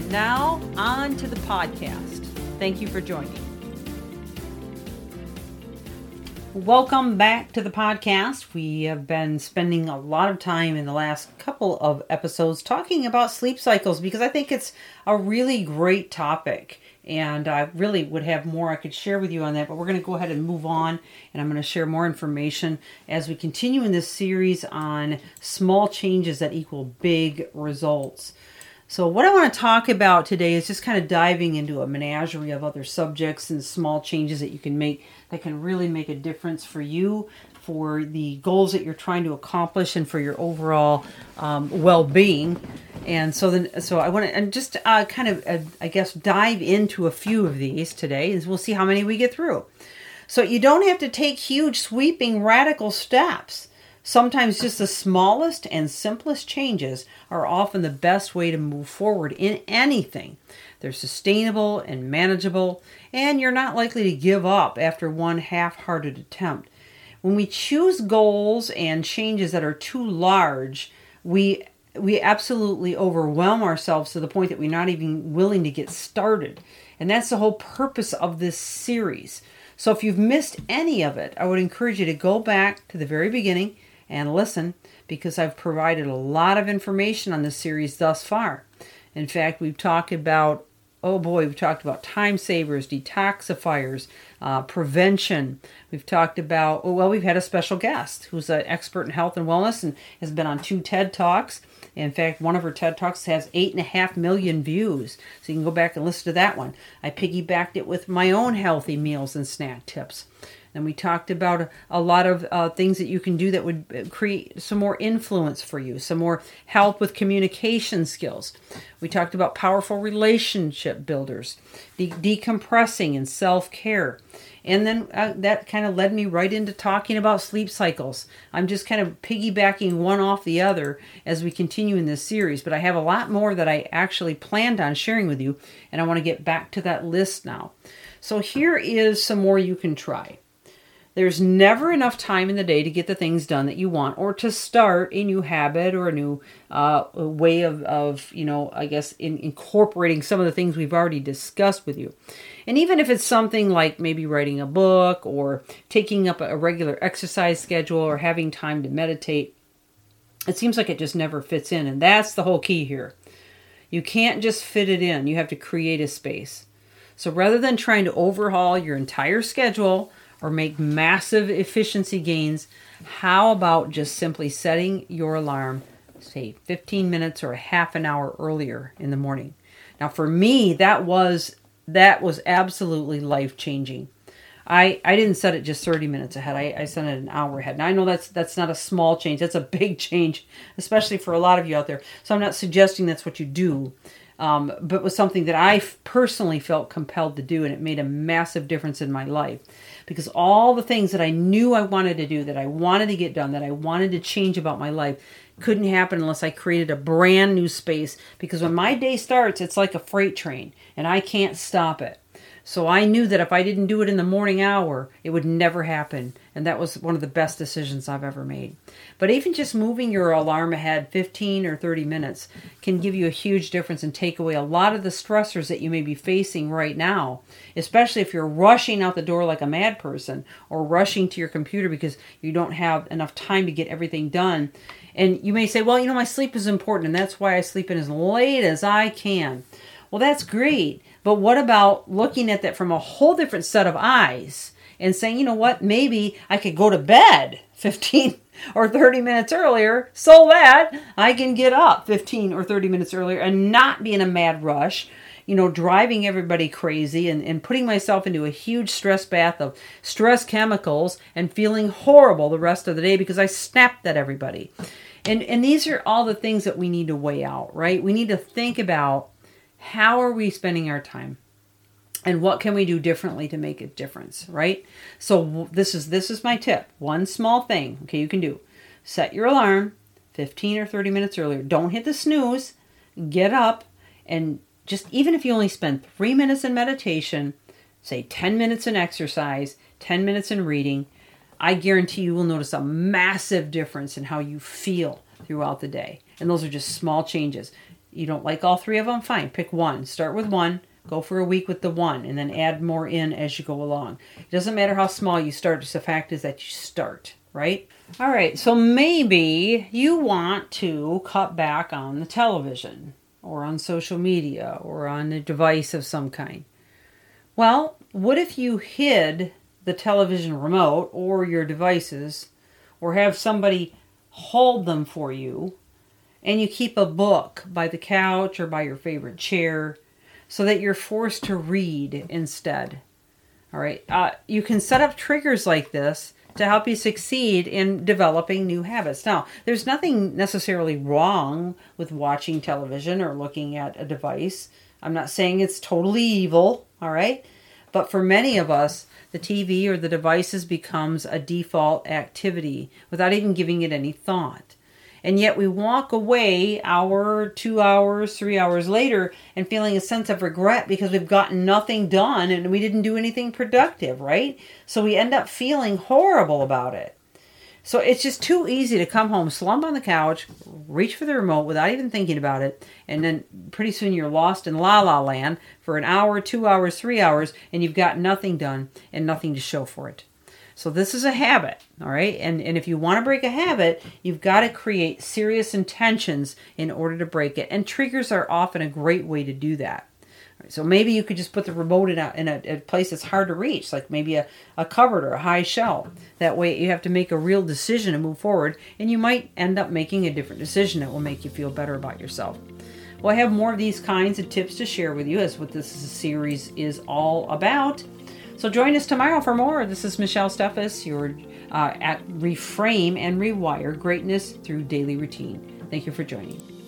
And now, on to the podcast. Thank you for joining. Welcome back to the podcast. We have been spending a lot of time in the last couple of episodes talking about sleep cycles because I think it's a really great topic and I really would have more I could share with you on that, but we're going to go ahead and move on, and I'm going to share more information as we continue in this series on small changes that equal big results. So, what I want to talk about today is just kind of diving into a menagerie of other subjects and small changes that you can make that can really make a difference for you, for the goals that you're trying to accomplish, and for your overall um, well being. And so then, so I want to and just uh, kind of, uh, I guess, dive into a few of these today, and we'll see how many we get through. So you don't have to take huge, sweeping, radical steps. Sometimes just the smallest and simplest changes are often the best way to move forward in anything. They're sustainable and manageable, and you're not likely to give up after one half hearted attempt. When we choose goals and changes that are too large, we we absolutely overwhelm ourselves to the point that we're not even willing to get started. And that's the whole purpose of this series. So if you've missed any of it, I would encourage you to go back to the very beginning and listen because I've provided a lot of information on this series thus far. In fact, we've talked about oh boy, we've talked about time savers, detoxifiers, uh, prevention. We've talked about, well, we've had a special guest who's an expert in health and wellness and has been on two TED Talks. In fact, one of her TED Talks has eight and a half million views. So you can go back and listen to that one. I piggybacked it with my own healthy meals and snack tips. And we talked about a, a lot of uh, things that you can do that would uh, create some more influence for you, some more help with communication skills. We talked about powerful relationship builders, de- decompressing and self care. And then uh, that kind of led me right into talking about sleep cycles. I'm just kind of piggybacking one off the other as we continue in this series, but I have a lot more that I actually planned on sharing with you, and I want to get back to that list now. So here is some more you can try. There's never enough time in the day to get the things done that you want or to start a new habit or a new uh, way of, of, you know, I guess in, incorporating some of the things we've already discussed with you. And even if it's something like maybe writing a book or taking up a regular exercise schedule or having time to meditate, it seems like it just never fits in. And that's the whole key here. You can't just fit it in, you have to create a space. So rather than trying to overhaul your entire schedule, or make massive efficiency gains, how about just simply setting your alarm, say 15 minutes or a half an hour earlier in the morning? Now, for me, that was that was absolutely life changing. I, I didn't set it just 30 minutes ahead. I, I set it an hour ahead. And I know that's that's not a small change. That's a big change, especially for a lot of you out there. So I'm not suggesting that's what you do um, but was something that I personally felt compelled to do, and it made a massive difference in my life because all the things that I knew I wanted to do, that I wanted to get done, that I wanted to change about my life, couldn't happen unless I created a brand new space. Because when my day starts, it's like a freight train, and I can't stop it. So I knew that if I didn't do it in the morning hour, it would never happen. And that was one of the best decisions I've ever made. But even just moving your alarm ahead 15 or 30 minutes can give you a huge difference and take away a lot of the stressors that you may be facing right now, especially if you're rushing out the door like a mad person or rushing to your computer because you don't have enough time to get everything done. And you may say, well, you know, my sleep is important and that's why I sleep in as late as I can. Well, that's great. But what about looking at that from a whole different set of eyes and saying, you know what, maybe I could go to bed 15 or 30 minutes earlier so that I can get up 15 or 30 minutes earlier and not be in a mad rush, you know, driving everybody crazy and, and putting myself into a huge stress bath of stress chemicals and feeling horrible the rest of the day because I snapped at everybody. And, and these are all the things that we need to weigh out, right? We need to think about how are we spending our time? And what can we do differently to make a difference, right? So this is this is my tip. One small thing, okay, you can do. Set your alarm 15 or 30 minutes earlier. Don't hit the snooze. Get up and just even if you only spend 3 minutes in meditation, say 10 minutes in exercise, 10 minutes in reading, I guarantee you will notice a massive difference in how you feel throughout the day. And those are just small changes. You don't like all three of them? Fine, pick one. Start with one, go for a week with the one, and then add more in as you go along. It doesn't matter how small you start, just the fact is that you start, right? All right, so maybe you want to cut back on the television or on social media or on a device of some kind. Well, what if you hid the television remote or your devices or have somebody hold them for you and you keep a book by the couch or by your favorite chair so that you're forced to read instead. All right. Uh, you can set up triggers like this to help you succeed in developing new habits. Now, there's nothing necessarily wrong with watching television or looking at a device. I'm not saying it's totally evil, all right? But for many of us, the TV or the devices becomes a default activity without even giving it any thought. And yet we walk away hour, two hours, three hours later and feeling a sense of regret because we've gotten nothing done and we didn't do anything productive, right? So we end up feeling horrible about it. So it's just too easy to come home, slump on the couch, reach for the remote without even thinking about it, and then pretty soon you're lost in la la land for an hour, two hours, three hours, and you've got nothing done and nothing to show for it. So this is a habit, all right? And and if you want to break a habit, you've got to create serious intentions in order to break it. And triggers are often a great way to do that. So maybe you could just put the remote in a, in a, a, place that's hard to reach, like maybe a, a cupboard or a high shelf. That way you have to make a real decision to move forward, and you might end up making a different decision that will make you feel better about yourself. Well, I have more of these kinds of tips to share with you, as what this series is all about. So join us tomorrow for more. This is Michelle Steffes, your uh, at Reframe and Rewire Greatness through Daily Routine. Thank you for joining.